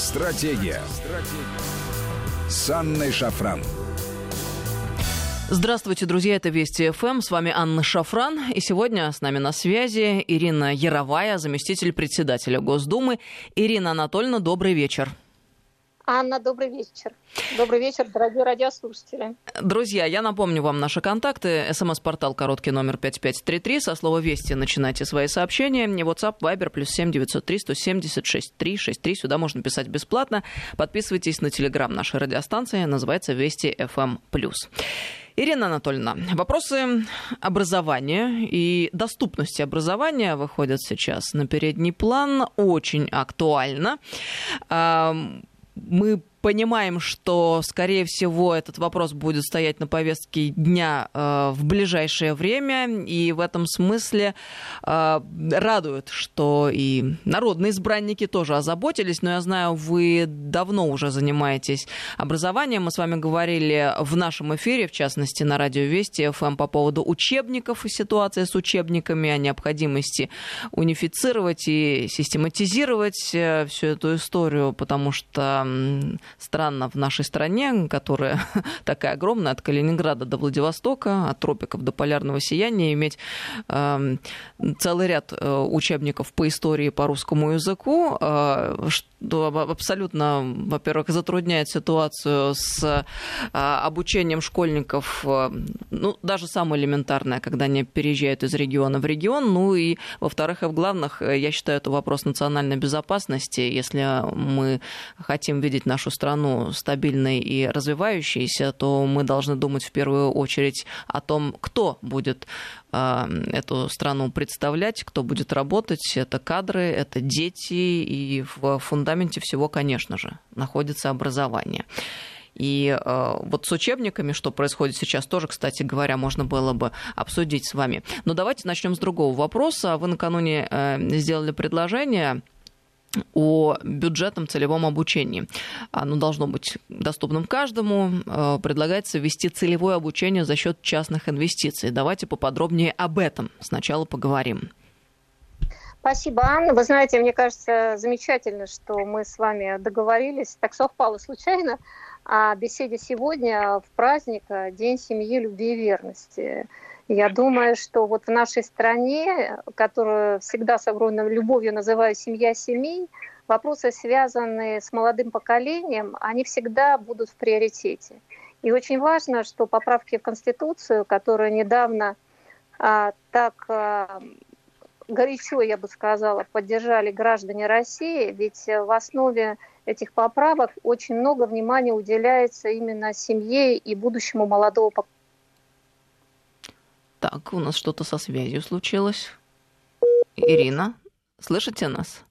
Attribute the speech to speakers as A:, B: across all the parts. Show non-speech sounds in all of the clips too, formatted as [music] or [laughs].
A: Стратегия. Стратегия. С Анной Шафран.
B: Здравствуйте, друзья, это Вести ФМ. С вами Анна Шафран. И сегодня с нами на связи Ирина Яровая, заместитель председателя Госдумы. Ирина Анатольевна, добрый вечер.
C: Анна, добрый вечер. Добрый вечер, дорогие радиослушатели.
B: Друзья, я напомню вам наши контакты. СМС-портал короткий номер 5533. Со слова «Вести» начинайте свои сообщения. Не WhatsApp, Viber, плюс 7903 176 363. Сюда можно писать бесплатно. Подписывайтесь на телеграм нашей радиостанции. Называется «Вести FM+.» Ирина Анатольевна, вопросы образования и доступности образования выходят сейчас на передний план. Очень актуально мы понимаем, что, скорее всего, этот вопрос будет стоять на повестке дня э, в ближайшее время, и в этом смысле э, радует, что и народные избранники тоже озаботились, но я знаю, вы давно уже занимаетесь образованием, мы с вами говорили в нашем эфире, в частности, на радио Вести ФМ по поводу учебников и ситуации с учебниками, о необходимости унифицировать и систематизировать э, всю эту историю, потому что странно в нашей стране, которая [laughs] такая огромная, от Калининграда до Владивостока, от тропиков до полярного сияния, иметь э, целый ряд э, учебников по истории по русскому языку, э, что абсолютно, во-первых, затрудняет ситуацию с э, обучением школьников, э, ну, даже самое элементарное, когда они переезжают из региона в регион, ну и, во-вторых, и в главных, э, я считаю, это вопрос национальной безопасности. Если мы хотим видеть нашу страну стабильной и развивающейся, то мы должны думать в первую очередь о том, кто будет э, эту страну представлять, кто будет работать. Это кадры, это дети, и в фундаменте всего, конечно же, находится образование. И э, вот с учебниками, что происходит сейчас, тоже, кстати говоря, можно было бы обсудить с вами. Но давайте начнем с другого вопроса. Вы накануне э, сделали предложение о бюджетном целевом обучении. Оно должно быть доступным каждому. Э, предлагается ввести целевое обучение за счет частных инвестиций. Давайте поподробнее об этом сначала поговорим.
C: Спасибо, Анна. Вы знаете, мне кажется, замечательно, что мы с вами договорились. Так совпало случайно о беседе сегодня в праздник День семьи, любви и верности. Я думаю, что вот в нашей стране, которую всегда с огромной любовью называю «семья семей», вопросы, связанные с молодым поколением, они всегда будут в приоритете. И очень важно, что поправки в Конституцию, которые недавно а, так а, горячо, я бы сказала, поддержали граждане России, ведь в основе этих поправок очень много внимания уделяется именно семье и будущему молодого поколения
B: так, у нас что-то со связью случилось. Ирина, слышите нас?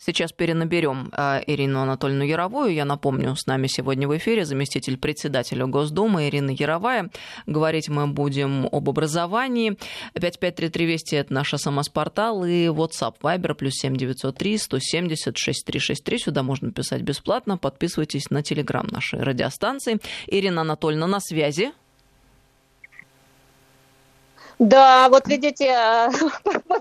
B: Сейчас перенаберем э, Ирину Анатольевну Яровую. Я напомню, с нами сегодня в эфире заместитель председателя Госдумы Ирина Яровая. Говорить мы будем об образовании. 5533 Вести – это наш СМС-портал и WhatsApp Viber плюс 7903 170 6363. Сюда можно писать бесплатно. Подписывайтесь на телеграм нашей радиостанции. Ирина Анатольевна на связи.
C: Да, вот видите, [laughs] а,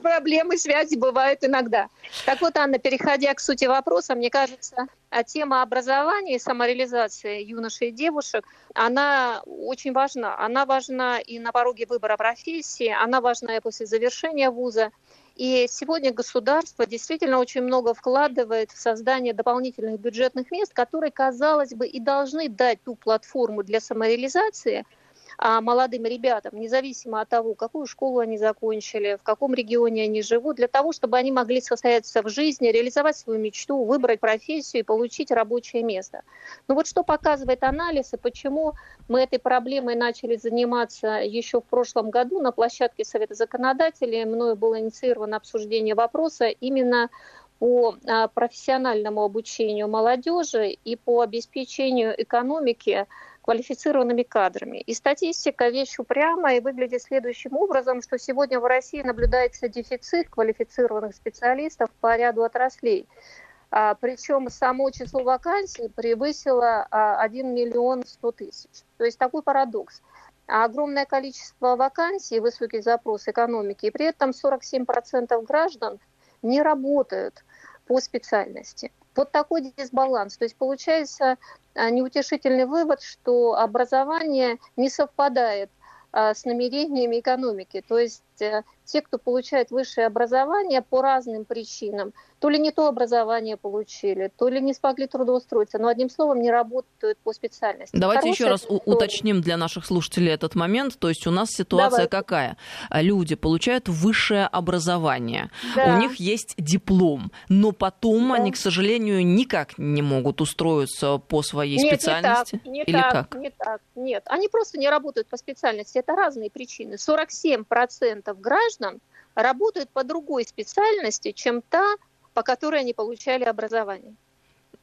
C: проблемы связи бывают иногда. Так вот, Анна, переходя к сути вопроса, мне кажется, а тема образования и самореализации юношей и девушек, она очень важна. Она важна и на пороге выбора профессии, она важна и после завершения вуза. И сегодня государство действительно очень много вкладывает в создание дополнительных бюджетных мест, которые, казалось бы, и должны дать ту платформу для самореализации – молодым ребятам, независимо от того, какую школу они закончили, в каком регионе они живут, для того, чтобы они могли состояться в жизни, реализовать свою мечту, выбрать профессию и получить рабочее место. Но вот что показывает анализ и почему мы этой проблемой начали заниматься еще в прошлом году на площадке Совета законодателей, мною было инициировано обсуждение вопроса именно по а, профессиональному обучению молодежи и по обеспечению экономики квалифицированными кадрами. И статистика вещь упрямая и выглядит следующим образом, что сегодня в России наблюдается дефицит квалифицированных специалистов по ряду отраслей. А, причем само число вакансий превысило а, 1 миллион 100 тысяч. То есть такой парадокс. А огромное количество вакансий, высокий запрос экономики, и при этом 47% граждан не работают по специальности. Вот такой дисбаланс. То есть получается а, неутешительный вывод, что образование не совпадает а, с намерениями экономики. То есть э, те, кто получает высшее образование по разным причинам, то ли не то образование получили, то ли не смогли трудоустроиться, но одним словом не работают по специальности.
B: Давайте Хорошая еще раз история. уточним для наших слушателей этот момент. То есть у нас ситуация Давайте. какая? Люди получают высшее образование, да. у них есть диплом, но потом да. они, к сожалению, никак не могут устроиться по своей Нет, специальности.
C: Не так, не Или так, как? Не так. Нет, они просто не работают по специальности. Это разные причины. 47% граждан работают по другой специальности, чем та, по которой они получали образование.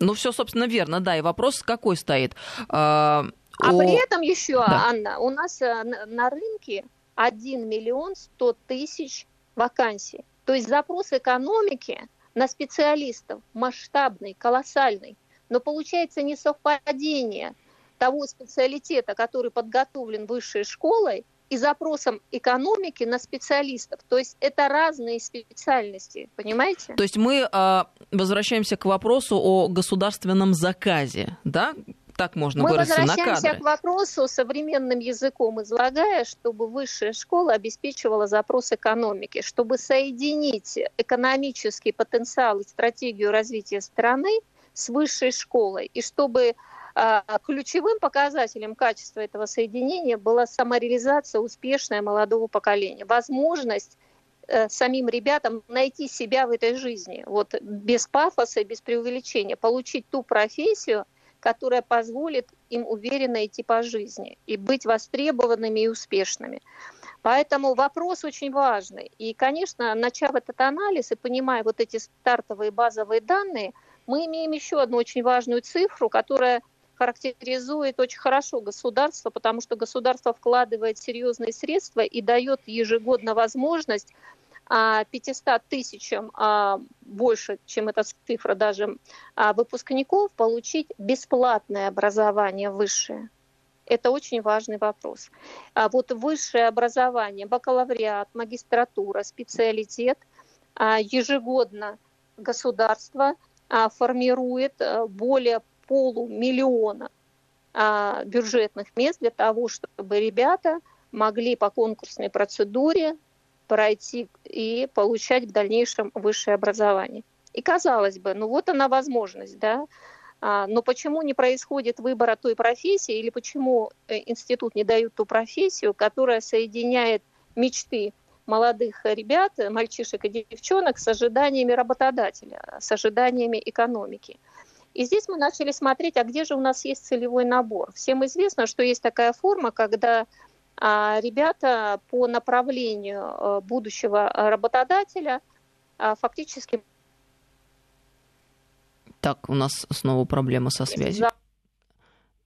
B: Ну, все, собственно, верно, да. И вопрос какой стоит?
C: А, а о... при этом еще, да. Анна, у нас э, на рынке 1 миллион 100 тысяч вакансий. То есть запрос экономики на специалистов масштабный, колоссальный. Но получается несовпадение того специалитета, который подготовлен высшей школой, и запросом экономики на специалистов. То есть это разные специальности, понимаете?
B: То есть мы э, возвращаемся к вопросу о государственном заказе, да? Так можно
C: Мы
B: выразиться на кадры. Мы
C: возвращаемся к вопросу современным языком, излагая, чтобы высшая школа обеспечивала запрос экономики, чтобы соединить экономический потенциал и стратегию развития страны с высшей школой, и чтобы ключевым показателем качества этого соединения была самореализация успешная молодого поколения, возможность э, самим ребятам найти себя в этой жизни, вот без пафоса и без преувеличения, получить ту профессию, которая позволит им уверенно идти по жизни и быть востребованными и успешными. Поэтому вопрос очень важный. И, конечно, начав этот анализ и понимая вот эти стартовые базовые данные, мы имеем еще одну очень важную цифру, которая характеризует очень хорошо государство, потому что государство вкладывает серьезные средства и дает ежегодно возможность 500 а, тысячам а, больше, чем эта цифра даже а, выпускников, получить бесплатное образование высшее. Это очень важный вопрос. А вот высшее образование, бакалавриат, магистратура, специалитет ежегодно государство формирует более полумиллиона а, бюджетных мест для того, чтобы ребята могли по конкурсной процедуре пройти и получать в дальнейшем высшее образование. И казалось бы, ну вот она возможность, да, а, но почему не происходит выбора той профессии или почему э, институт не дает ту профессию, которая соединяет мечты молодых ребят, мальчишек и девчонок с ожиданиями работодателя, с ожиданиями экономики. И здесь мы начали смотреть, а где же у нас есть целевой набор. Всем известно, что есть такая форма, когда а, ребята по направлению а, будущего работодателя а, фактически...
B: Так, у нас снова проблема со связью.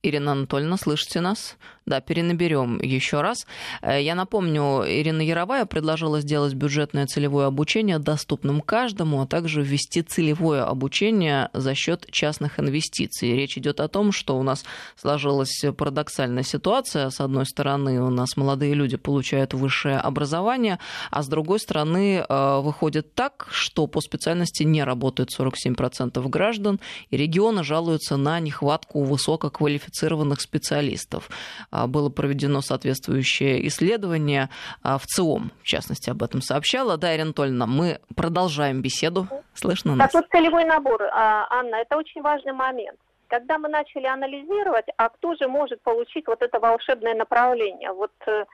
B: Ирина Анатольевна, слышите нас? Да, перенаберем еще раз. Э, я напомню, Ирина Яровая предложила сделать бюджетное целевое обучение доступным каждому, а также ввести целевое обучение за счет частных инвестиций. Речь идет о том, что у нас сложилась парадоксальная ситуация. С одной стороны, у нас молодые люди получают высшее образование, а с другой стороны, э, выходит так, что по специальности не работают 47% граждан, и регионы жалуются на нехватку высококвалифицированных специалистов. А, было проведено соответствующее исследование а, в ЦИОМ, в частности, об этом сообщала. Да, Ирина Анатольевна, мы продолжаем беседу. Слышно нас?
C: Так вот, целевой набор, а, Анна, это очень важный момент. Когда мы начали анализировать, а кто же может получить вот это волшебное направление, вот э,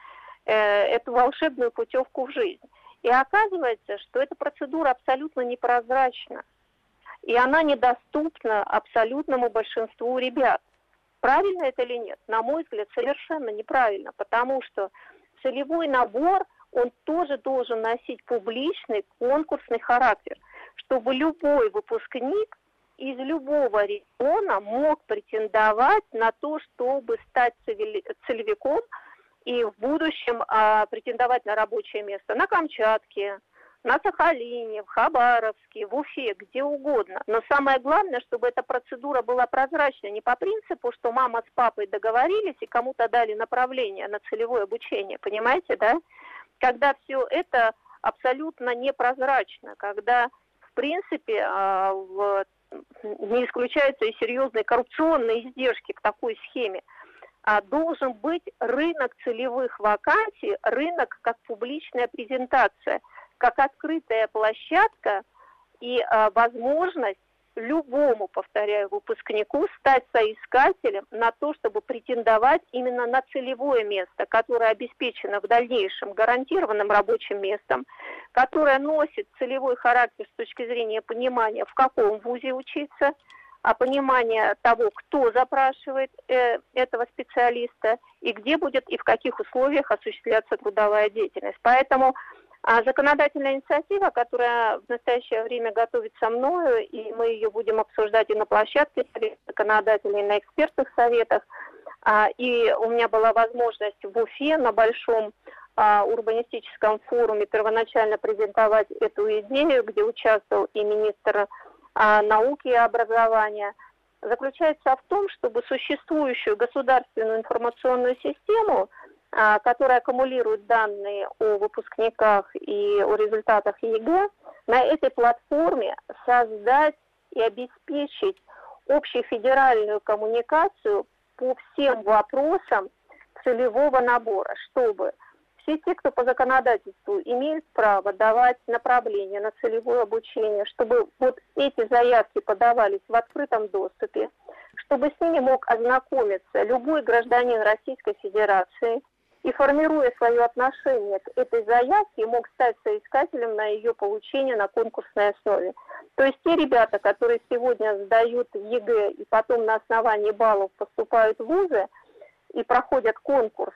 C: э эту волшебную путевку в жизнь. И оказывается, что эта процедура абсолютно непрозрачна. И она недоступна абсолютному большинству ребят. Правильно это или нет? На мой взгляд, совершенно неправильно, потому что целевой набор, он тоже должен носить публичный конкурсный характер, чтобы любой выпускник из любого региона мог претендовать на то, чтобы стать целевиком и в будущем а, претендовать на рабочее место на Камчатке, на Сахалине, в Хабаровске, в Уфе, где угодно. Но самое главное, чтобы эта процедура была прозрачной, не по принципу, что мама с папой договорились и кому-то дали направление на целевое обучение, понимаете, да? Когда все это абсолютно непрозрачно, когда, в принципе, а, не исключаются и серьезные коррупционные издержки к такой схеме. А должен быть рынок целевых вакансий, рынок как публичная презентация, как открытая площадка и а, возможность любому, повторяю, выпускнику стать соискателем на то, чтобы претендовать именно на целевое место, которое обеспечено в дальнейшем гарантированным рабочим местом, которое носит целевой характер с точки зрения понимания, в каком вузе учиться, а понимания того, кто запрашивает э, этого специалиста и где будет и в каких условиях осуществляться трудовая деятельность. Поэтому а законодательная инициатива, которая в настоящее время готовится мною, и мы ее будем обсуждать и на площадке законодателей, и на экспертных советах. А, и у меня была возможность в Уфе на большом а, урбанистическом форуме первоначально презентовать эту идею, где участвовал и министр науки и образования, заключается в том, чтобы существующую государственную информационную систему – а, которая аккумулирует данные о выпускниках и о результатах ЕГЭ, на этой платформе создать и обеспечить общефедеральную коммуникацию по всем вопросам целевого набора, чтобы все те, кто по законодательству имеют право давать направление на целевое обучение, чтобы вот эти заявки подавались в открытом доступе, чтобы с ними мог ознакомиться любой гражданин Российской Федерации – и, формируя свое отношение к этой заявке, мог стать соискателем на ее получение на конкурсной основе. То есть те ребята, которые сегодня сдают ЕГЭ и потом на основании баллов поступают в вузы и проходят конкурс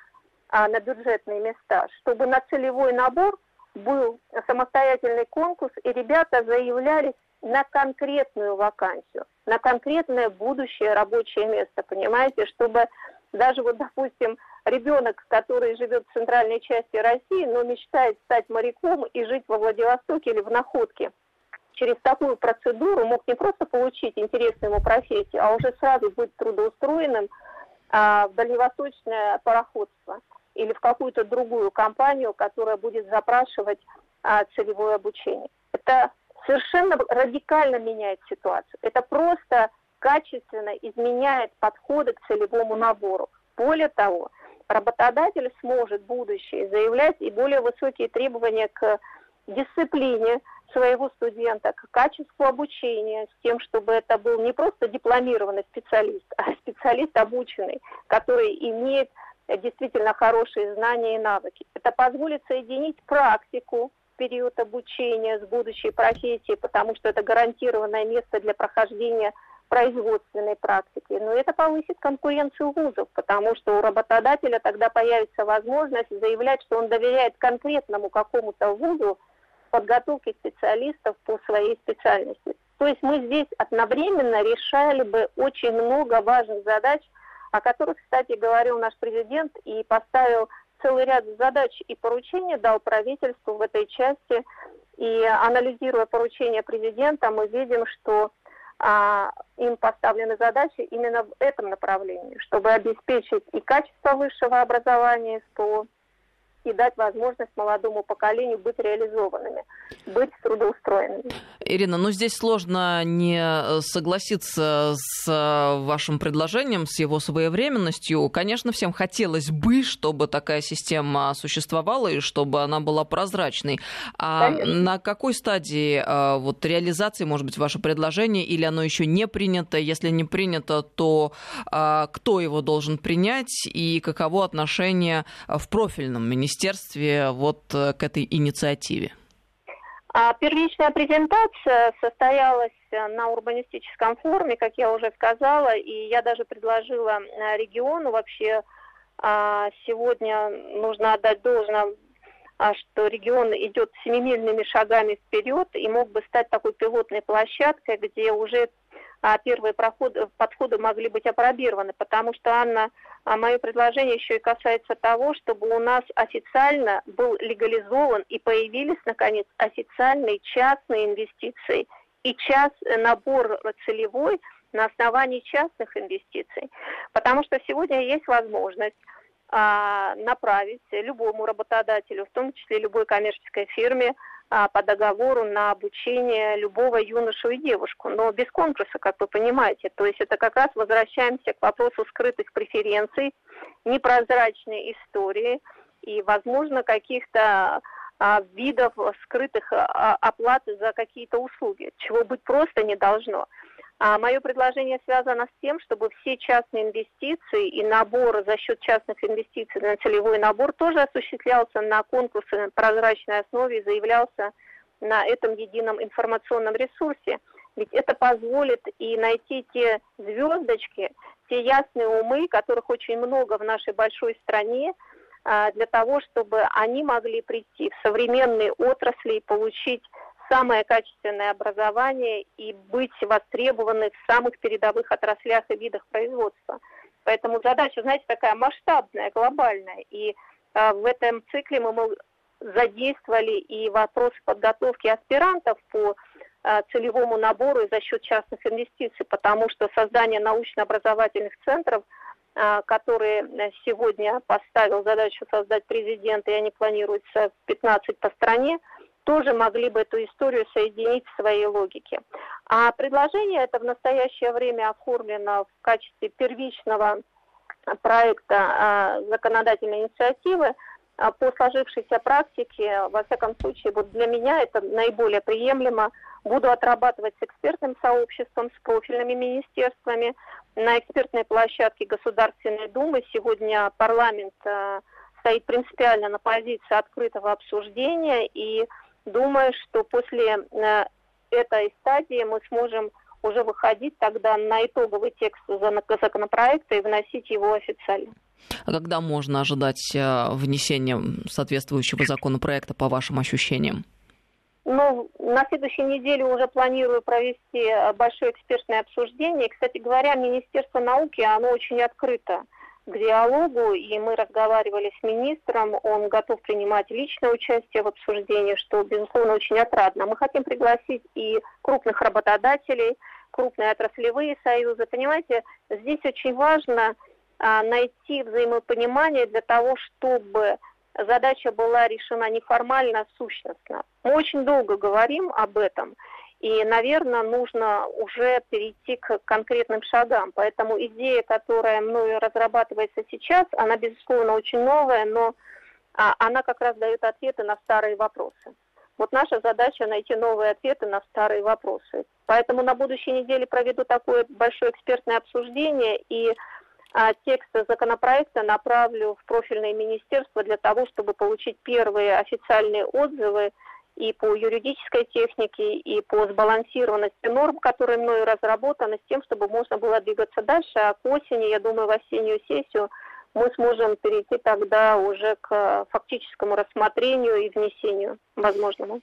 C: а, на бюджетные места, чтобы на целевой набор был самостоятельный конкурс, и ребята заявлялись на конкретную вакансию, на конкретное будущее рабочее место, понимаете, чтобы даже вот, допустим, ребенок, который живет в центральной части России, но мечтает стать моряком и жить во Владивостоке или в Находке, через такую процедуру мог не просто получить интересную ему профессию, а уже сразу быть трудоустроенным а, в дальневосточное пароходство или в какую-то другую компанию, которая будет запрашивать а, целевое обучение. Это совершенно радикально меняет ситуацию. Это просто качественно изменяет подходы к целевому набору. Более того, работодатель сможет будущее заявлять и более высокие требования к дисциплине своего студента, к качеству обучения, с тем, чтобы это был не просто дипломированный специалист, а специалист обученный, который имеет действительно хорошие знания и навыки. Это позволит соединить практику в период обучения с будущей профессией, потому что это гарантированное место для прохождения производственной практики. Но это повысит конкуренцию вузов, потому что у работодателя тогда появится возможность заявлять, что он доверяет конкретному какому-то вузу подготовке специалистов по своей специальности. То есть мы здесь одновременно решали бы очень много важных задач, о которых, кстати, говорил наш президент и поставил целый ряд задач и поручений дал правительству в этой части. И анализируя поручения президента, мы видим, что а, им поставлены задачи именно в этом направлении, чтобы обеспечить и качество высшего образования СПО, и дать возможность молодому поколению быть реализованными, быть трудоустроенными.
B: Ирина, ну здесь сложно не э, согласиться с э, вашим предложением, с его своевременностью. Конечно, всем хотелось бы, чтобы такая система существовала и чтобы она была прозрачной. А Конечно. на какой стадии э, вот, реализации, может быть, ваше предложение, или оно еще не принято? Если не принято, то кто его должен принять и каково отношение в профильном министерстве? вот к этой инициативе?
C: А первичная презентация состоялась э, на урбанистическом форуме, как я уже сказала, и я даже предложила э, региону вообще а, сегодня нужно отдать должное, а, что регион идет семимильными шагами вперед и мог бы стать такой пилотной площадкой, где уже первые проходы, подходы могли быть опробированы, потому что, Анна, а мое предложение еще и касается того, чтобы у нас официально был легализован и появились, наконец, официальные частные инвестиции и час, э, набор целевой на основании частных инвестиций. Потому что сегодня есть возможность а, направить любому работодателю, в том числе любой коммерческой фирме, а, по договору на обучение любого юношу и девушку, но без конкурса, как вы понимаете. То есть это как раз возвращаемся к вопросу скрытых преференций, непрозрачной истории и, возможно, каких-то а, видов скрытых а, оплаты за какие-то услуги, чего быть просто не должно. А мое предложение связано с тем, чтобы все частные инвестиции и набор за счет частных инвестиций на целевой набор тоже осуществлялся на конкурсной прозрачной основе и заявлялся на этом едином информационном ресурсе. Ведь это позволит и найти те звездочки, те ясные умы, которых очень много в нашей большой стране, а, для того, чтобы они могли прийти в современные отрасли и получить самое качественное образование и быть востребованы в самых передовых отраслях и видах производства. Поэтому задача, знаете, такая масштабная, глобальная. И э, в этом цикле мы, мы задействовали и вопросы подготовки аспирантов по э, целевому набору за счет частных инвестиций, потому что создание научно-образовательных центров, э, которые сегодня поставил задачу создать президент, и они планируются 15 по стране, тоже могли бы эту историю соединить в своей логике. А предложение это в настоящее время оформлено в качестве первичного проекта а, законодательной инициативы а, по сложившейся практике, во всяком случае, вот для меня это наиболее приемлемо. Буду отрабатывать с экспертным сообществом, с профильными министерствами. На экспертной площадке Государственной Думы сегодня парламент а, стоит принципиально на позиции открытого обсуждения и Думаю, что после э, этой стадии мы сможем уже выходить тогда на итоговый текст законопроекта и вносить его официально.
B: А когда можно ожидать э, внесения соответствующего законопроекта, по вашим ощущениям?
C: Ну, на следующей неделе уже планирую провести э, большое экспертное обсуждение. Кстати говоря, Министерство науки, оно очень открыто к диалогу, и мы разговаривали с министром, он готов принимать личное участие в обсуждении, что, безусловно, очень отрадно. Мы хотим пригласить и крупных работодателей, крупные отраслевые союзы. Понимаете, здесь очень важно а, найти взаимопонимание для того, чтобы задача была решена неформально, а сущностно. Мы очень долго говорим об этом, и, наверное, нужно уже перейти к конкретным шагам. Поэтому идея, которая мною разрабатывается сейчас, она, безусловно, очень новая, но а, она как раз дает ответы на старые вопросы. Вот наша задача найти новые ответы на старые вопросы. Поэтому на будущей неделе проведу такое большое экспертное обсуждение и а, текст законопроекта направлю в профильное министерство для того, чтобы получить первые официальные отзывы и по юридической технике, и по сбалансированности норм, которые мною разработаны, с тем, чтобы можно было двигаться дальше. А к осени, я думаю, в осеннюю сессию мы сможем перейти тогда уже к фактическому рассмотрению и внесению возможному.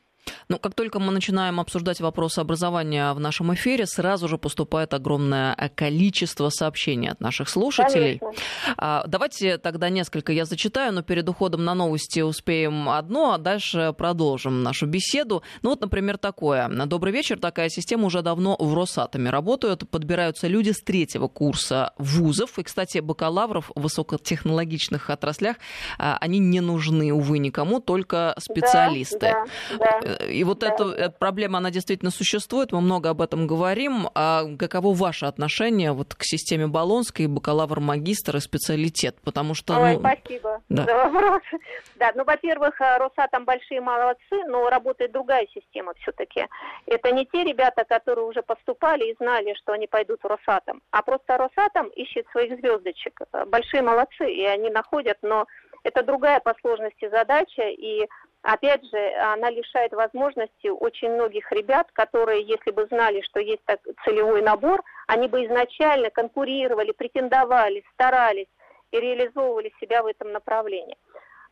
B: Ну, как только мы начинаем обсуждать вопросы образования в нашем эфире, сразу же поступает огромное количество сообщений от наших слушателей. Конечно. А, давайте тогда несколько я зачитаю, но перед уходом на новости успеем одно, а дальше продолжим нашу беседу. Ну вот, например, такое. Добрый вечер. Такая система уже давно в Росатоме работает. Подбираются люди с третьего курса вузов. И, кстати, бакалавров в высокотехнологичных отраслях, а, они не нужны, увы, никому, только специалисты. Да, да, да. И вот да. эта, эта проблема, она действительно существует, мы много об этом говорим. А каково ваше отношение вот к системе Болонской, бакалавр-магистр и специалитет? Потому что...
C: Ой, ну... спасибо да. за вопрос. [laughs] Да, ну, во-первых, э, Росатом большие молодцы, но работает другая система все-таки. Это не те ребята, которые уже поступали и знали, что они пойдут в Росатом, а просто Росатом ищет своих звездочек. Большие молодцы, и они находят, но это другая по сложности задача, и Опять же, она лишает возможности очень многих ребят, которые, если бы знали, что есть так, целевой набор, они бы изначально конкурировали, претендовали, старались и реализовывали себя в этом направлении.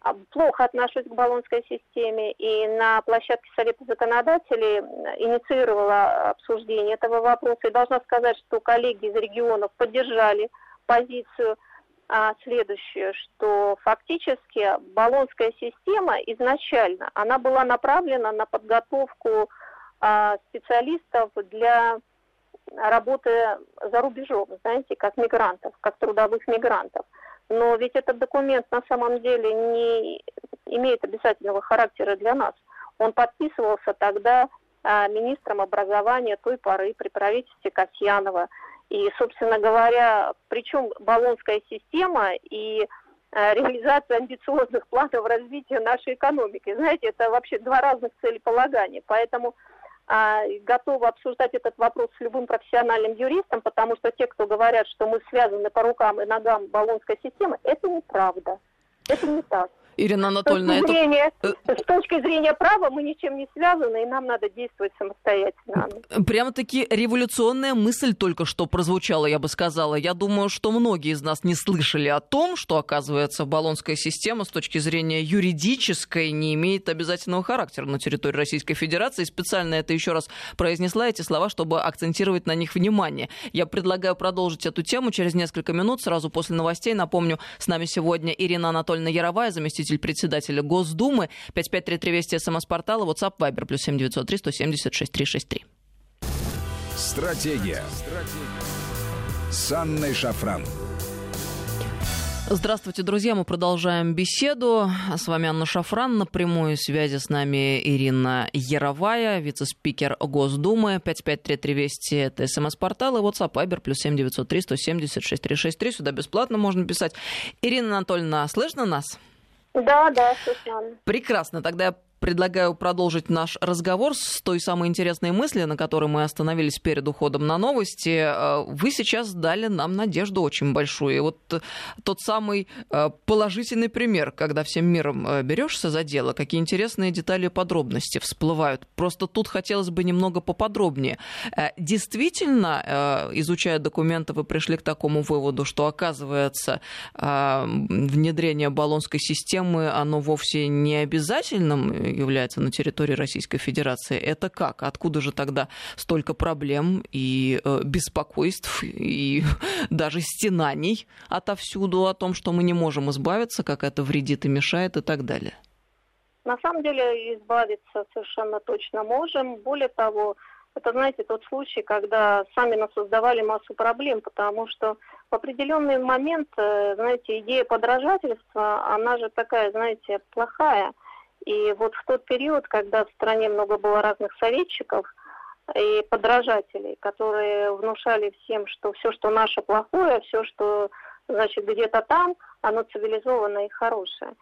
C: А, плохо отношусь к баллонской системе, и на площадке Совета законодателей инициировала обсуждение этого вопроса. И должна сказать, что коллеги из регионов поддержали позицию следующее, что фактически баллонская система изначально, она была направлена на подготовку а, специалистов для работы за рубежом, знаете, как мигрантов, как трудовых мигрантов. Но ведь этот документ на самом деле не имеет обязательного характера для нас. Он подписывался тогда а, министром образования той поры при правительстве Касьянова. И, собственно говоря, причем баллонская система и а, реализация амбициозных планов развития нашей экономики. Знаете, это вообще два разных целеполагания. Поэтому а, готова обсуждать этот вопрос с любым профессиональным юристом, потому что те, кто говорят, что мы связаны по рукам и ногам баллонской системы, это неправда. Это не так.
B: Ирина Анатольевна,
C: с точки, зрения, это... с точки зрения права мы ничем не связаны, и нам надо действовать самостоятельно.
B: Прямо-таки революционная мысль только что прозвучала, я бы сказала. Я думаю, что многие из нас не слышали о том, что, оказывается, баллонская система с точки зрения юридической не имеет обязательного характера на территории Российской Федерации. Специально это еще раз произнесла эти слова, чтобы акцентировать на них внимание. Я предлагаю продолжить эту тему через несколько минут, сразу после новостей. Напомню, с нами сегодня Ирина Анатольевна Яровая, заместитель заместитель председателя Госдумы. 5533 Вести, СМС-портала, WhatsApp, Viber, плюс 7903 176 363.
A: Стратегия. Стратегия. С Анной Шафран.
B: Здравствуйте, друзья. Мы продолжаем беседу. С вами Анна Шафран. На прямой связи с нами Ирина Яровая, вице-спикер Госдумы. 5533 Вести – это смс-портал. И WhatsApp Viber плюс 7903 176 363. Сюда бесплатно можно писать. Ирина Анатольевна, слышно нас?
C: Да, да, слышно.
B: Прекрасно. Тогда предлагаю продолжить наш разговор с той самой интересной мысли, на которой мы остановились перед уходом на новости. Э, вы сейчас дали нам надежду очень большую. И вот тот самый э, положительный пример, когда всем миром э, берешься за дело, какие интересные детали и подробности всплывают. Просто тут хотелось бы немного поподробнее. Действительно, изучая документы, вы пришли к такому выводу, что, оказывается, внедрение баллонской системы, оно вовсе не обязательным является на территории Российской Федерации. Это как? Откуда же тогда столько проблем и э, беспокойств, и [laughs] даже стенаний отовсюду о том, что мы не можем избавиться, как это вредит и мешает и так далее?
C: На самом деле избавиться совершенно точно можем. Более того, это, знаете, тот случай, когда сами нас создавали массу проблем, потому что в определенный момент, э, знаете, идея подражательства, она же такая, знаете, плохая. И вот в тот период, когда в стране много было разных советчиков и подражателей, которые внушали всем, что все, что наше плохое, все, что значит где-то там, оно цивилизованное и хорошее.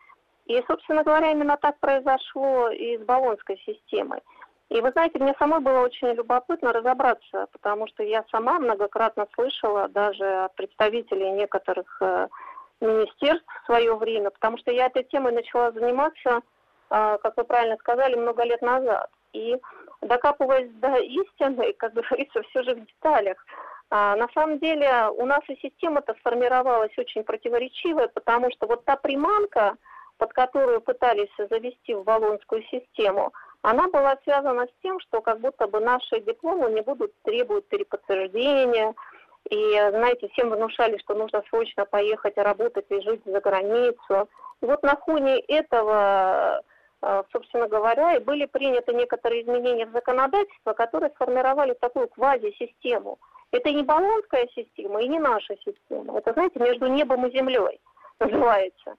C: И, собственно говоря, именно так произошло и с баллонской системой. И вы знаете, мне самой было очень любопытно разобраться, потому что я сама многократно слышала даже от представителей некоторых э, министерств в свое время, потому что я этой темой начала заниматься как вы правильно сказали, много лет назад. И докапываясь до истины, как говорится, все же в деталях. А, на самом деле у нас и система-то сформировалась очень противоречивая, потому что вот та приманка, под которую пытались завести в Волонскую систему, она была связана с тем, что как будто бы наши дипломы не будут требовать переподтверждения, и, знаете, всем внушали, что нужно срочно поехать работать и жить за границу. И вот на фоне этого а, собственно говоря, и были приняты некоторые изменения в законодательство, которые сформировали такую квазисистему. Это не баллонская система и не наша система. Это, знаете, между небом и землей [laughs] называется.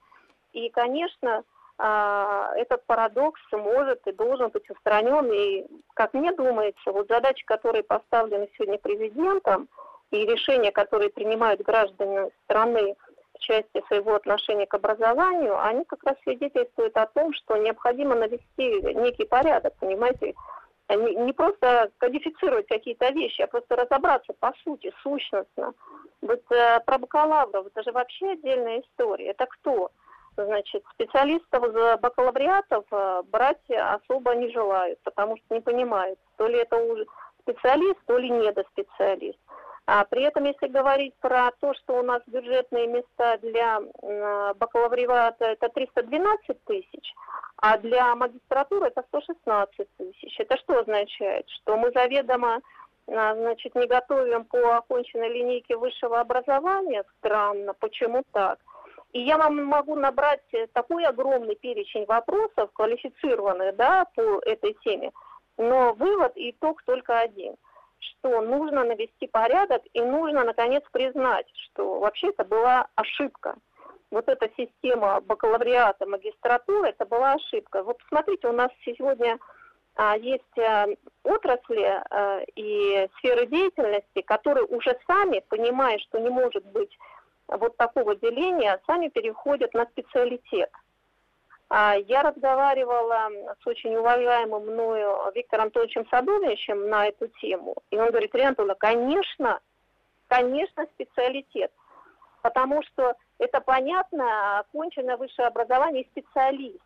C: И, конечно, а, этот парадокс может и должен быть устранен. И, как мне думается, вот задачи, которые поставлены сегодня президентом, и решения, которые принимают граждане страны части своего отношения к образованию, они как раз свидетельствуют о том, что необходимо навести некий порядок, понимаете, не, просто кодифицировать какие-то вещи, а просто разобраться по сути, сущностно. Вот э, про бакалавров, это же вообще отдельная история. Это кто? Значит, специалистов за бакалавриатов э, брать особо не желают, потому что не понимают, то ли это уже специалист, то ли недоспециалист. А при этом, если говорить про то, что у нас бюджетные места для бакалавриата это 312 тысяч, а для магистратуры это 116 тысяч. Это что означает? Что мы заведомо а, значит, не готовим по оконченной линейке высшего образования? Странно. Почему так? И я вам могу набрать такой огромный перечень вопросов, квалифицированных да, по этой теме, но вывод и итог только один – что нужно навести порядок и нужно, наконец, признать, что вообще это была ошибка. вот эта система бакалавриата, магистратуры, это была ошибка. Вот посмотрите, у нас сегодня а, есть а, отрасли а, и сферы деятельности, которые уже сами, понимая, что не может быть вот такого деления, сами переходят на специалитет. А, я разговаривала с очень уважаемым мною Виктором Анатольевичем Садовичем на эту тему, и он говорит, Риантула, конечно, конечно, специалитет, потому что это понятно, оконченное высшее образование и специалист.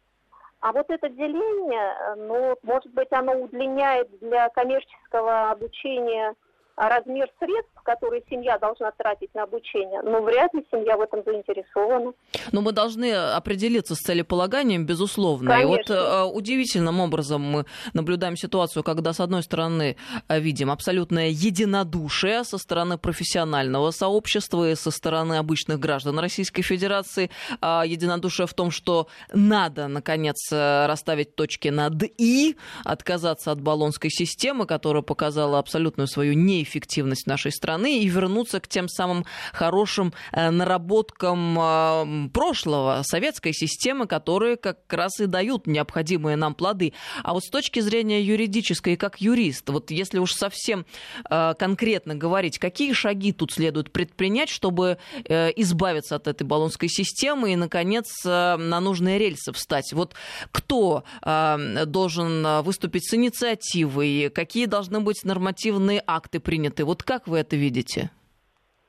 C: А вот это деление, ну, может быть, оно удлиняет для коммерческого обучения размер средств, которые семья должна тратить на обучение, но вряд ли семья в этом заинтересована.
B: Но мы должны определиться с целеполаганием, безусловно. Конечно. И вот э, удивительным образом мы наблюдаем ситуацию, когда, с одной стороны, э, видим абсолютное единодушие со стороны профессионального сообщества и со стороны обычных граждан Российской Федерации, э, единодушие в том, что надо, наконец, э, расставить точки над «и», отказаться от баллонской системы, которая показала абсолютную свою неэффективность эффективность нашей страны и вернуться к тем самым хорошим э, наработкам э, прошлого, советской системы, которые как раз и дают необходимые нам плоды. А вот с точки зрения юридической, как юрист, вот если уж совсем э, конкретно говорить, какие шаги тут следует предпринять, чтобы избавиться от этой баллонской системы и, наконец, на нужные рельсы встать? Вот кто должен выступить с инициативой, какие должны быть нормативные акты приняты. Вот как вы это видите?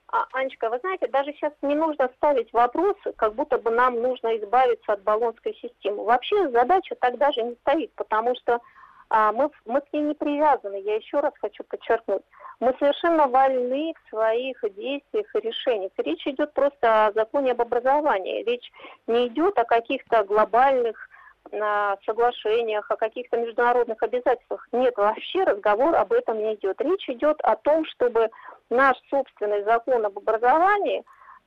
C: А, Анечка, вы знаете, даже сейчас не нужно ставить вопрос, как будто бы нам нужно избавиться от баллонской системы. Вообще задача так даже не стоит, потому что а, мы, мы к ней не привязаны. Я еще раз хочу подчеркнуть. Мы совершенно вольны в своих действиях и решениях. Речь идет просто о законе об образовании. Речь не идет о каких-то глобальных на соглашениях, о каких-то международных обязательствах. Нет, вообще разговор об этом не идет. Речь идет о том, чтобы наш собственный закон об образовании,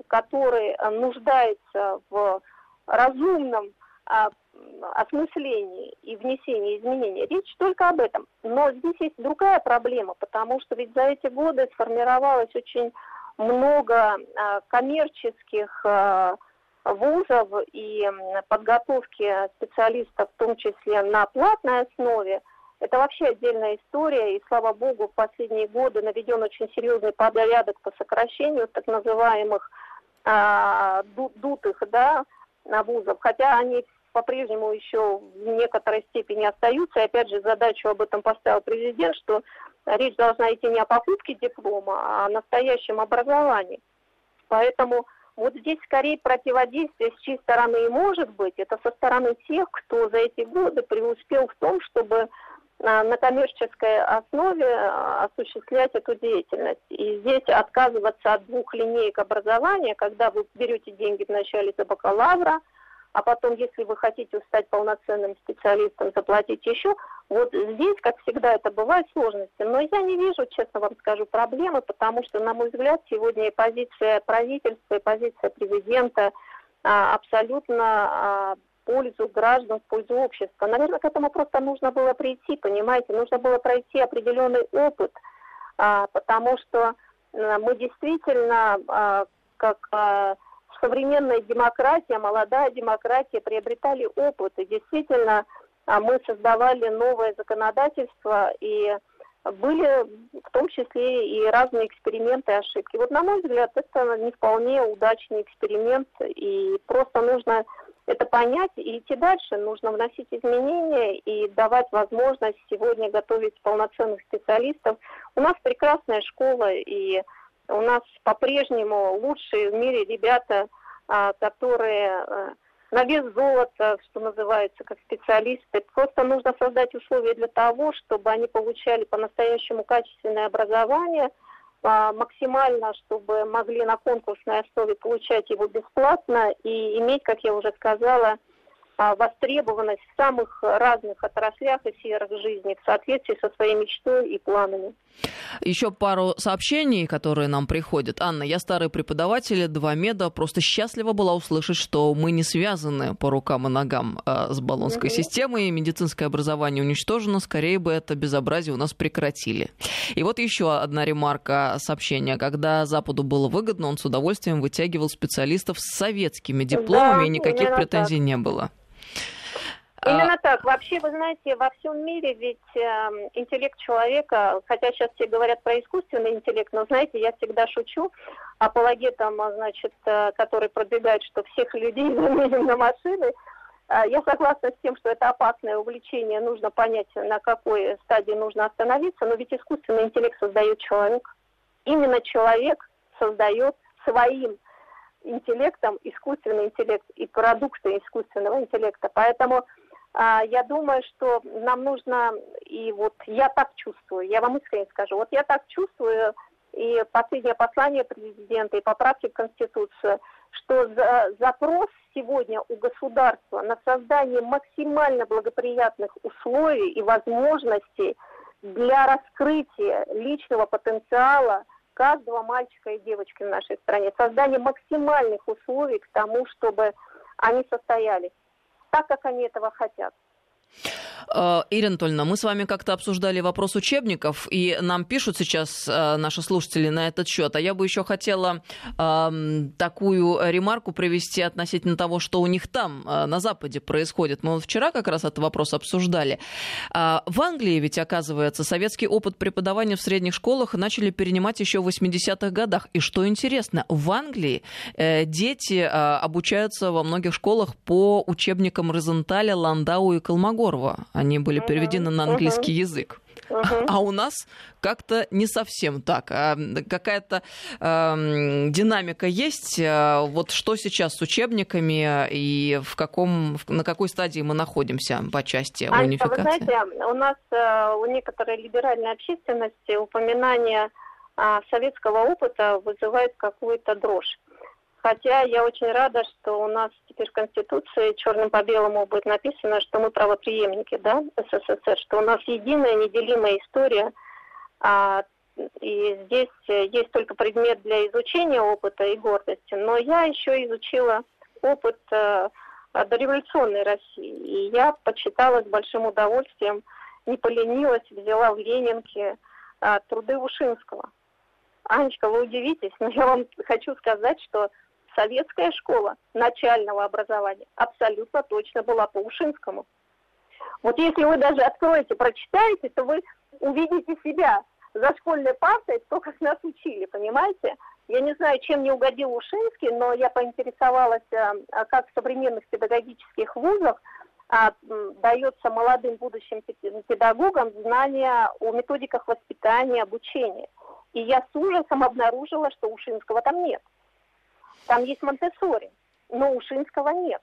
C: который нуждается в разумном а, осмыслении и внесении изменений. Речь только об этом. Но здесь есть другая проблема, потому что ведь за эти годы сформировалось очень много а, коммерческих а, вузов и подготовки специалистов, в том числе на платной основе, это вообще отдельная история, и слава богу, в последние годы наведен очень серьезный порядок по сокращению так называемых а, дутых да, вузов, хотя они по-прежнему еще в некоторой степени остаются. И опять же, задачу об этом поставил президент, что речь должна идти не о покупке диплома, а о настоящем образовании. Поэтому вот здесь скорее противодействие с чьей стороны и может быть, это со стороны тех, кто за эти годы преуспел в том, чтобы а, на коммерческой основе а, осуществлять эту деятельность. И здесь отказываться от двух линеек образования, когда вы берете деньги вначале за бакалавра, а потом, если вы хотите стать полноценным специалистом, заплатить еще. Вот здесь, как всегда, это бывает сложности. Но я не вижу, честно вам скажу, проблемы, потому что, на мой взгляд, сегодня и позиция правительства, и позиция президента а, абсолютно а, пользу граждан, в пользу общества. Наверное, к этому просто нужно было прийти, понимаете, нужно было пройти определенный опыт, а, потому что а, мы действительно, а, как а, современная демократия, молодая демократия приобретали опыт, и действительно а, мы создавали новое законодательство, и были в том числе и разные эксперименты и ошибки. Вот на мой взгляд, это не вполне удачный эксперимент, и просто нужно это понять и идти дальше. Нужно вносить изменения и давать возможность сегодня готовить полноценных специалистов. У нас прекрасная школа, и у нас по-прежнему лучшие в мире ребята, а, которые э, на вес золота, что называется, как специалисты. Просто нужно создать условия для того, чтобы они получали по-настоящему качественное образование, а, максимально, чтобы могли на конкурсной основе получать его бесплатно и иметь, как я уже сказала, а, востребованность в самых разных отраслях и сферах жизни в соответствии со своей мечтой и планами.
B: Еще пару сообщений, которые нам приходят. Анна, я старый преподаватель, два меда. Просто счастлива была услышать, что мы не связаны по рукам и ногам э, с баллонской mm-hmm. системой. Медицинское образование уничтожено. Скорее бы это безобразие у нас прекратили. И вот еще одна ремарка сообщения. Когда Западу было выгодно, он с удовольствием вытягивал специалистов с советскими дипломами, да, и никаких претензий так. не было.
C: А, Именно так. Вообще, вы знаете, во всем мире ведь э, интеллект человека, хотя сейчас все говорят про искусственный интеллект, но знаете, я всегда шучу апологетом, значит, э, который продвигает, что всех людей [laughs] заменим на машины. Э, я согласна с тем, что это опасное увлечение, нужно понять, на какой стадии нужно остановиться, но ведь искусственный интеллект создает человек. Именно человек создает своим интеллектом искусственный интеллект и продукты искусственного интеллекта. Поэтому а, я думаю, что нам нужно, и вот я так чувствую, я вам искренне скажу, вот я так чувствую, и последнее послание президента, и поправки в Конституцию, что за, запрос сегодня у государства на создание максимально благоприятных условий и возможностей для раскрытия личного потенциала каждого мальчика и девочки в нашей стране, создание максимальных условий к тому, чтобы они состоялись так, как они этого хотят.
B: Э, Ирина Анатольевна, мы с вами как-то обсуждали вопрос учебников, и нам пишут сейчас э, наши слушатели на этот счет. А я бы еще хотела э, такую ремарку привести относительно того, что у них там, э, на Западе, происходит. Мы вот вчера как раз этот вопрос обсуждали. В Англии ведь, оказывается, советский опыт преподавания в средних школах начали перенимать еще в 80-х годах. И что интересно, в Англии дети обучаются во многих школах по учебникам Розенталя, Ландау и Колмогорова они были переведены на английский язык. А у нас как-то не совсем так. А какая-то э, динамика есть. А вот что сейчас с учебниками и в каком, на какой стадии мы находимся по части
C: а,
B: унификации?
C: Вы знаете, у нас э, у некоторой либеральной общественности упоминание э, советского опыта вызывает какую-то дрожь. Хотя я очень рада, что у нас теперь в Конституции черным по белому будет написано, что мы правоприемники да, СССР, что у нас единая неделимая история, а, и здесь есть только предмет для изучения опыта и гордости. Но я еще изучила опыт а, дореволюционной России, и я почитала с большим удовольствием, не поленилась, взяла в Ленинке а, труды Ушинского. Анечка, вы удивитесь, но я вам хочу сказать, что советская школа начального образования абсолютно точно была по Ушинскому. Вот если вы даже откроете, прочитаете, то вы увидите себя за школьной партой, то, как нас учили, понимаете? Я не знаю, чем не угодил Ушинский, но я поинтересовалась, а, а как в современных педагогических вузах а, дается молодым будущим педагогам знания о методиках воспитания, обучения. И я с ужасом обнаружила, что Ушинского там нет. Там есть Монтессори, но Ушинского нет.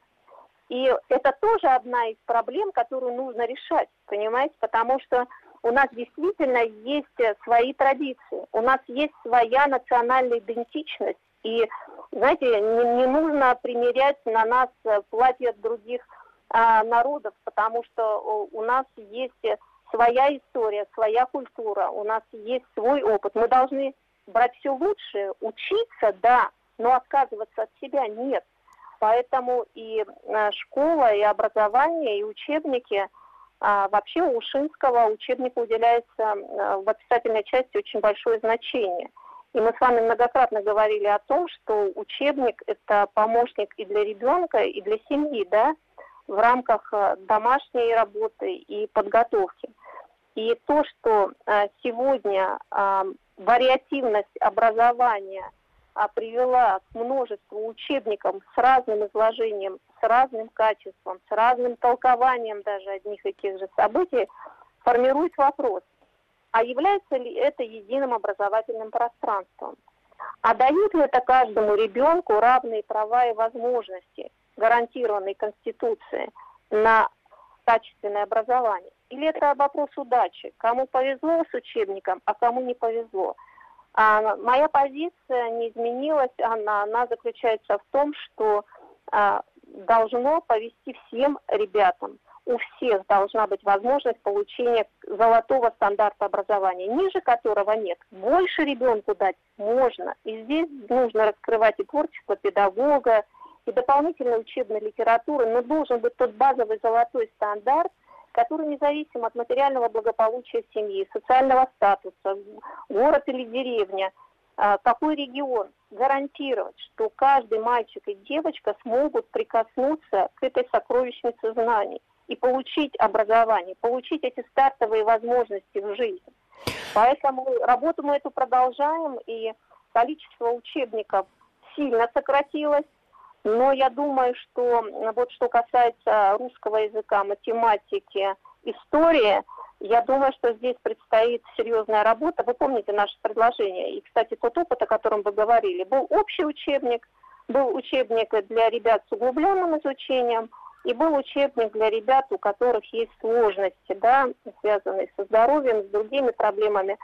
C: И это тоже одна из проблем, которую нужно решать, понимаете, потому что у нас действительно есть свои традиции, у нас есть своя национальная идентичность. И, знаете, не, не нужно примерять на нас платья других а, народов, потому что у нас есть своя история, своя культура, у нас есть свой опыт. Мы должны брать все лучшее, учиться, да, но отказываться от себя нет. Поэтому и э, школа, и образование, и учебники, а, вообще у Ушинского учебнику уделяется э, в описательной части очень большое значение. И мы с вами многократно говорили о том, что учебник – это помощник и для ребенка, и для семьи, да, в рамках э, домашней работы и подготовки. И то, что сегодня вариативность образования – а, привела к множеству учебников с разным изложением, с разным качеством, с разным толкованием даже одних и тех же событий, формирует вопрос, а является ли это единым образовательным пространством? А дают ли это каждому ребенку равные права и возможности, гарантированные Конституцией, на качественное образование? Или это вопрос удачи? Кому повезло с учебником, а кому не повезло? А, моя позиция не изменилась, она, она заключается в том, что а, должно повести всем ребятам. у всех должна быть возможность получения золотого стандарта образования, ниже которого нет. Больше ребенку дать можно. И здесь нужно раскрывать и творчество педагога, и дополнительной учебной литературы, но должен быть тот базовый золотой стандарт, который независим от материального благополучия семьи, социального статуса, город или деревня, а, какой регион, гарантировать, что каждый мальчик и девочка смогут прикоснуться к этой сокровищнице знаний и получить образование, получить эти стартовые возможности в жизни. Поэтому работу мы эту продолжаем, и количество учебников сильно сократилось, но я думаю, что вот что касается русского языка, математики, истории, я думаю, что здесь предстоит серьезная работа. Вы помните наше предложение. И, кстати, тот опыт, о котором вы говорили, был общий учебник, был учебник для ребят с углубленным изучением – и был учебник для ребят, у которых есть сложности, да, связанные со здоровьем, с другими проблемами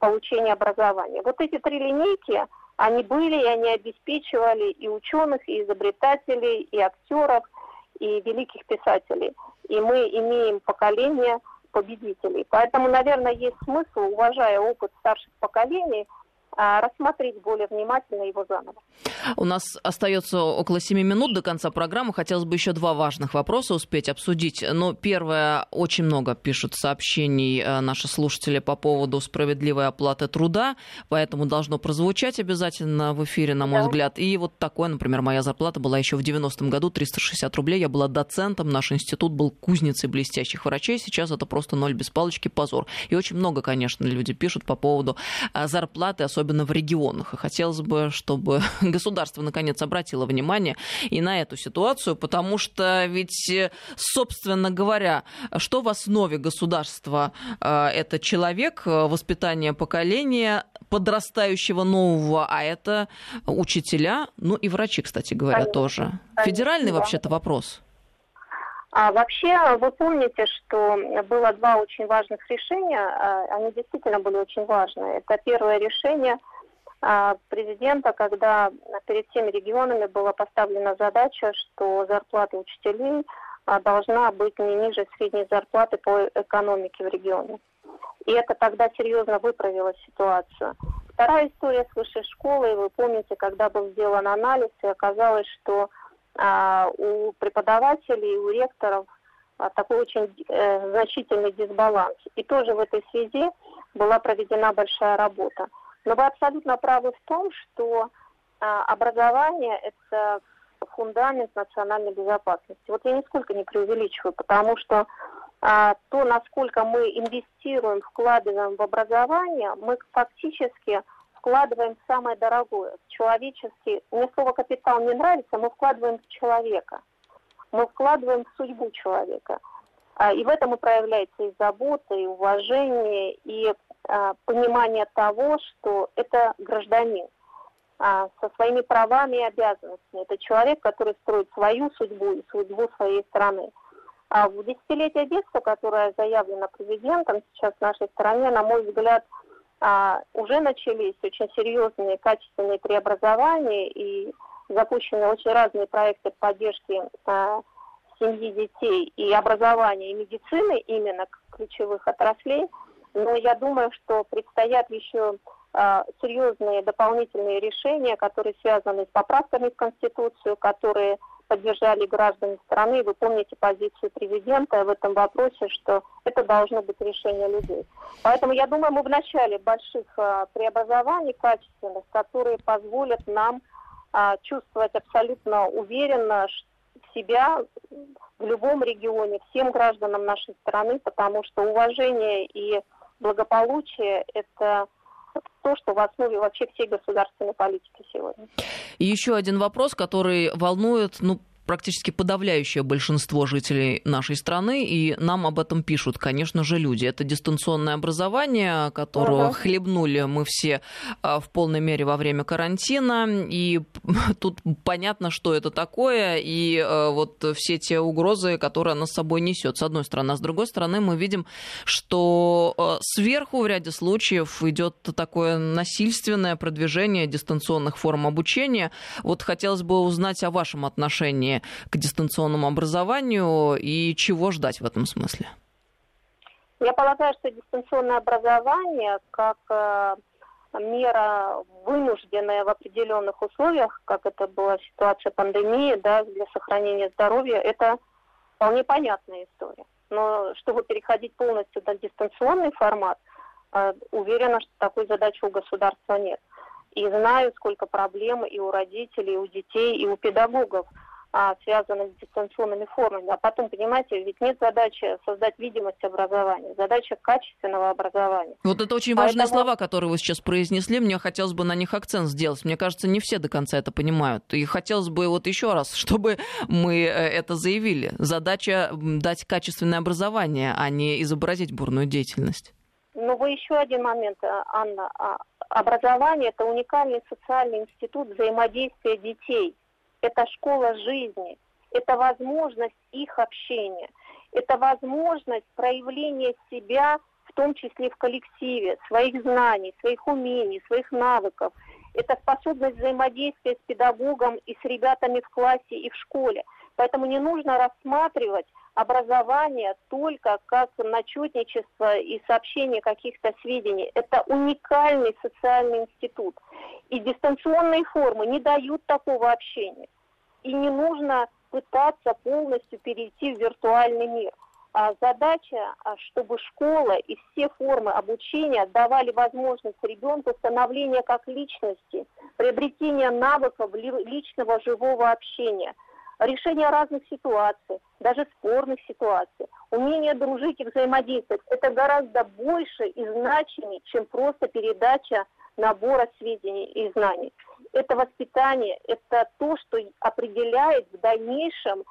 C: получения образования. Вот эти три линейки, они были, и они обеспечивали и ученых, и изобретателей, и актеров, и великих писателей. И мы имеем поколение победителей. Поэтому, наверное, есть смысл, уважая опыт старших поколений, рассмотреть более внимательно его заново.
B: У нас остается около 7 минут до конца программы. Хотелось бы еще два важных вопроса успеть обсудить. Но первое, очень много пишут сообщений э, наши слушатели по поводу справедливой оплаты труда, поэтому должно прозвучать обязательно в эфире, на мой да. взгляд. И вот такое, например, моя зарплата была еще в 90-м году 360 рублей. Я была доцентом, наш институт был кузницей блестящих врачей. Сейчас это просто ноль без палочки, позор. И очень много, конечно, люди пишут по поводу э, зарплаты, особенно особенно в регионах. И хотелось бы, чтобы [laughs] государство наконец обратило внимание и на эту ситуацию, потому что ведь, собственно говоря, что в основе государства э, это человек, э, воспитание поколения, подрастающего нового, а это учителя, ну и врачи, кстати говоря, Конечно. тоже. Федеральный вообще-то вопрос.
C: А вообще, вы помните, что было два очень важных решения, а, они действительно были очень важные. Это первое решение а, президента, когда перед всеми регионами была поставлена задача, что зарплата учителей а, должна быть не ниже средней зарплаты по экономике в регионе. И это тогда серьезно выправило ситуацию. Вторая история с высшей школой, вы помните, когда был сделан анализ, и оказалось, что у преподавателей, у ректоров а, такой очень э, значительный дисбаланс. И тоже в этой связи была проведена большая работа. Но вы абсолютно правы в том, что а, образование – это фундамент национальной безопасности. Вот я нисколько не преувеличиваю, потому что а, то, насколько мы инвестируем, вкладываем в образование, мы фактически вкладываем самое дорогое, человеческий. Мне слово капитал не нравится, мы вкладываем в человека. Мы вкладываем в судьбу человека. А, и в этом и проявляется и забота, и уважение, и а, понимание того, что это гражданин а, со своими правами и обязанностями. Это человек, который строит свою судьбу и судьбу своей страны. А в десятилетие детства, которое заявлено президентом сейчас в нашей стране, на мой взгляд, а, уже начались очень серьезные качественные преобразования и запущены очень разные проекты поддержки а, семьи, детей и образования, и медицины именно ключевых отраслей. Но я думаю, что предстоят еще а, серьезные дополнительные решения, которые связаны с поправками в Конституцию, которые поддержали граждане страны. Вы помните позицию президента в этом вопросе, что это должно быть решение людей. Поэтому я думаю, мы в начале больших а, преобразований качественных, которые позволят нам а, чувствовать абсолютно уверенно себя в любом регионе, всем гражданам нашей страны, потому что уважение и благополучие – это то, что в основе вообще всей государственной политики сегодня.
B: И еще один вопрос, который волнует, ну, практически подавляющее большинство жителей нашей страны, и нам об этом пишут, конечно же, люди. Это дистанционное образование, которого uh-huh. хлебнули мы все а, в полной мере во время карантина, и [laughs] тут понятно, что это такое, и а, вот все те угрозы, которые она с собой несет, с одной стороны. А с другой стороны, мы видим, что а, сверху в ряде случаев идет такое насильственное продвижение дистанционных форм обучения. Вот хотелось бы узнать о вашем отношении отношение к дистанционному образованию и чего ждать в этом смысле?
C: Я полагаю, что дистанционное образование как э, мера вынужденная в определенных условиях, как это была ситуация пандемии, да, для сохранения здоровья, это вполне понятная история. Но чтобы переходить полностью на дистанционный формат, э, уверена, что такой задачи у государства нет. И знаю, сколько проблем и у родителей, и у детей, и у педагогов – связанных с дистанционными формами. А потом, понимаете, ведь нет задачи создать видимость образования, задача качественного образования.
B: Вот это очень важные Поэтому... слова, которые вы сейчас произнесли. Мне хотелось бы на них акцент сделать. Мне кажется, не все до конца это понимают. И хотелось бы вот еще раз, [laughs] чтобы мы э, это заявили. Задача дать качественное образование, а не изобразить бурную деятельность.
C: Ну, вы еще один момент, э, Анна. А, образование – это уникальный социальный институт взаимодействия детей – это школа жизни, это возможность их общения, это возможность проявления себя, в том числе в коллективе, своих знаний, своих умений, своих навыков. Это способность взаимодействия с педагогом и с ребятами в классе и в школе. Поэтому не нужно рассматривать образование только как начетничество и сообщение каких-то сведений. Это уникальный социальный институт. И дистанционные формы не дают такого общения. И не нужно пытаться полностью перейти в виртуальный мир. А задача, а, чтобы школа и все формы обучения давали возможность ребенку становления как личности, приобретения навыков личного живого общения – решение разных ситуаций, даже спорных ситуаций, умение дружить и взаимодействовать, это гораздо больше и значимее, чем просто передача набора сведений и знаний. Это воспитание, это то, что определяет в дальнейшем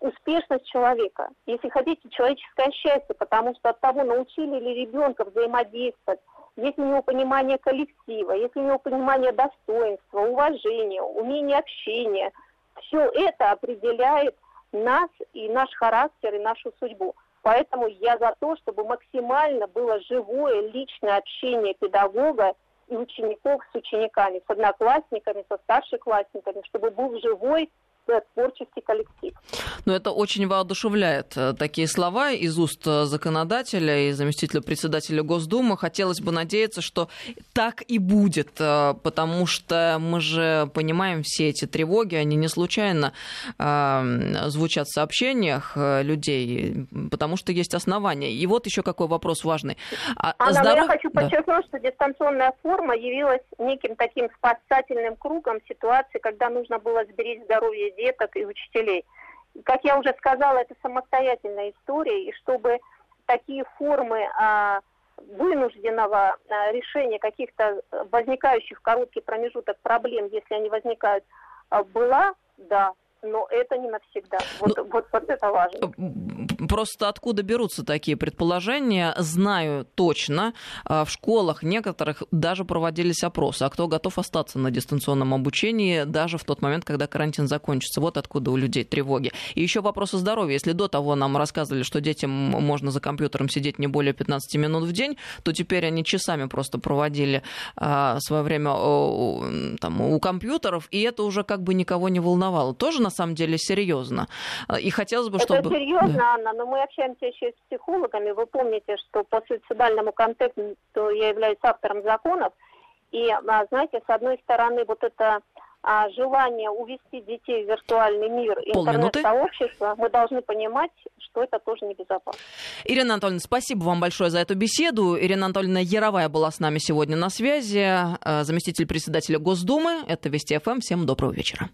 C: успешность человека. Если хотите, человеческое счастье, потому что от того, научили ли ребенка взаимодействовать, есть у него понимание коллектива, есть у него понимание достоинства, уважения, умение общения – все это определяет нас и наш характер, и нашу судьбу. Поэтому я за то, чтобы максимально было живое личное общение педагога и учеников с учениками, с одноклассниками, со старшеклассниками, чтобы был живой творческий коллектив.
B: Но это очень воодушевляет э, такие слова из уст э, законодателя и заместителя председателя Госдумы. Хотелось бы надеяться, что так и будет, э, потому что мы же понимаем все эти тревоги, они не случайно звучат в сообщениях людей, потому что есть основания. И вот еще какой вопрос важный.
C: А Анна, здоров... я хочу подчеркнуть, да. что дистанционная форма явилась неким таким спасательным кругом ситуации, когда нужно было сберечь здоровье деток и учителей. Как я уже сказала, это самостоятельная история, и чтобы такие формы а, вынужденного а, решения каких-то возникающих в короткий промежуток проблем, если они возникают, а, была, да, но это не навсегда. Вот, ну, вот, вот это важно.
B: Просто откуда берутся такие предположения? Знаю точно, а, в школах некоторых даже проводились опросы, а кто готов остаться на дистанционном обучении даже в тот момент, когда карантин закончится. Вот откуда у людей тревоги. И еще вопросы здоровья. Если до того нам рассказывали, что детям можно за компьютером сидеть не более 15 минут в день, то теперь они часами просто проводили а, свое время там, у компьютеров, и это уже как бы никого не волновало. Тоже на самом деле серьезно. И хотелось бы, чтобы...
C: Это серьезно, да. Анна, но мы общаемся еще и с психологами. Вы помните, что по суицидальному контексту я являюсь автором законов. И, а, знаете, с одной стороны, вот это а, желание увести детей в виртуальный мир интернет-сообщества, мы должны понимать, что это тоже небезопасно.
B: Ирина Анатольевна, спасибо вам большое за эту беседу. Ирина Анатольевна Яровая была с нами сегодня на связи, заместитель председателя Госдумы. Это Вести ФМ. Всем доброго вечера.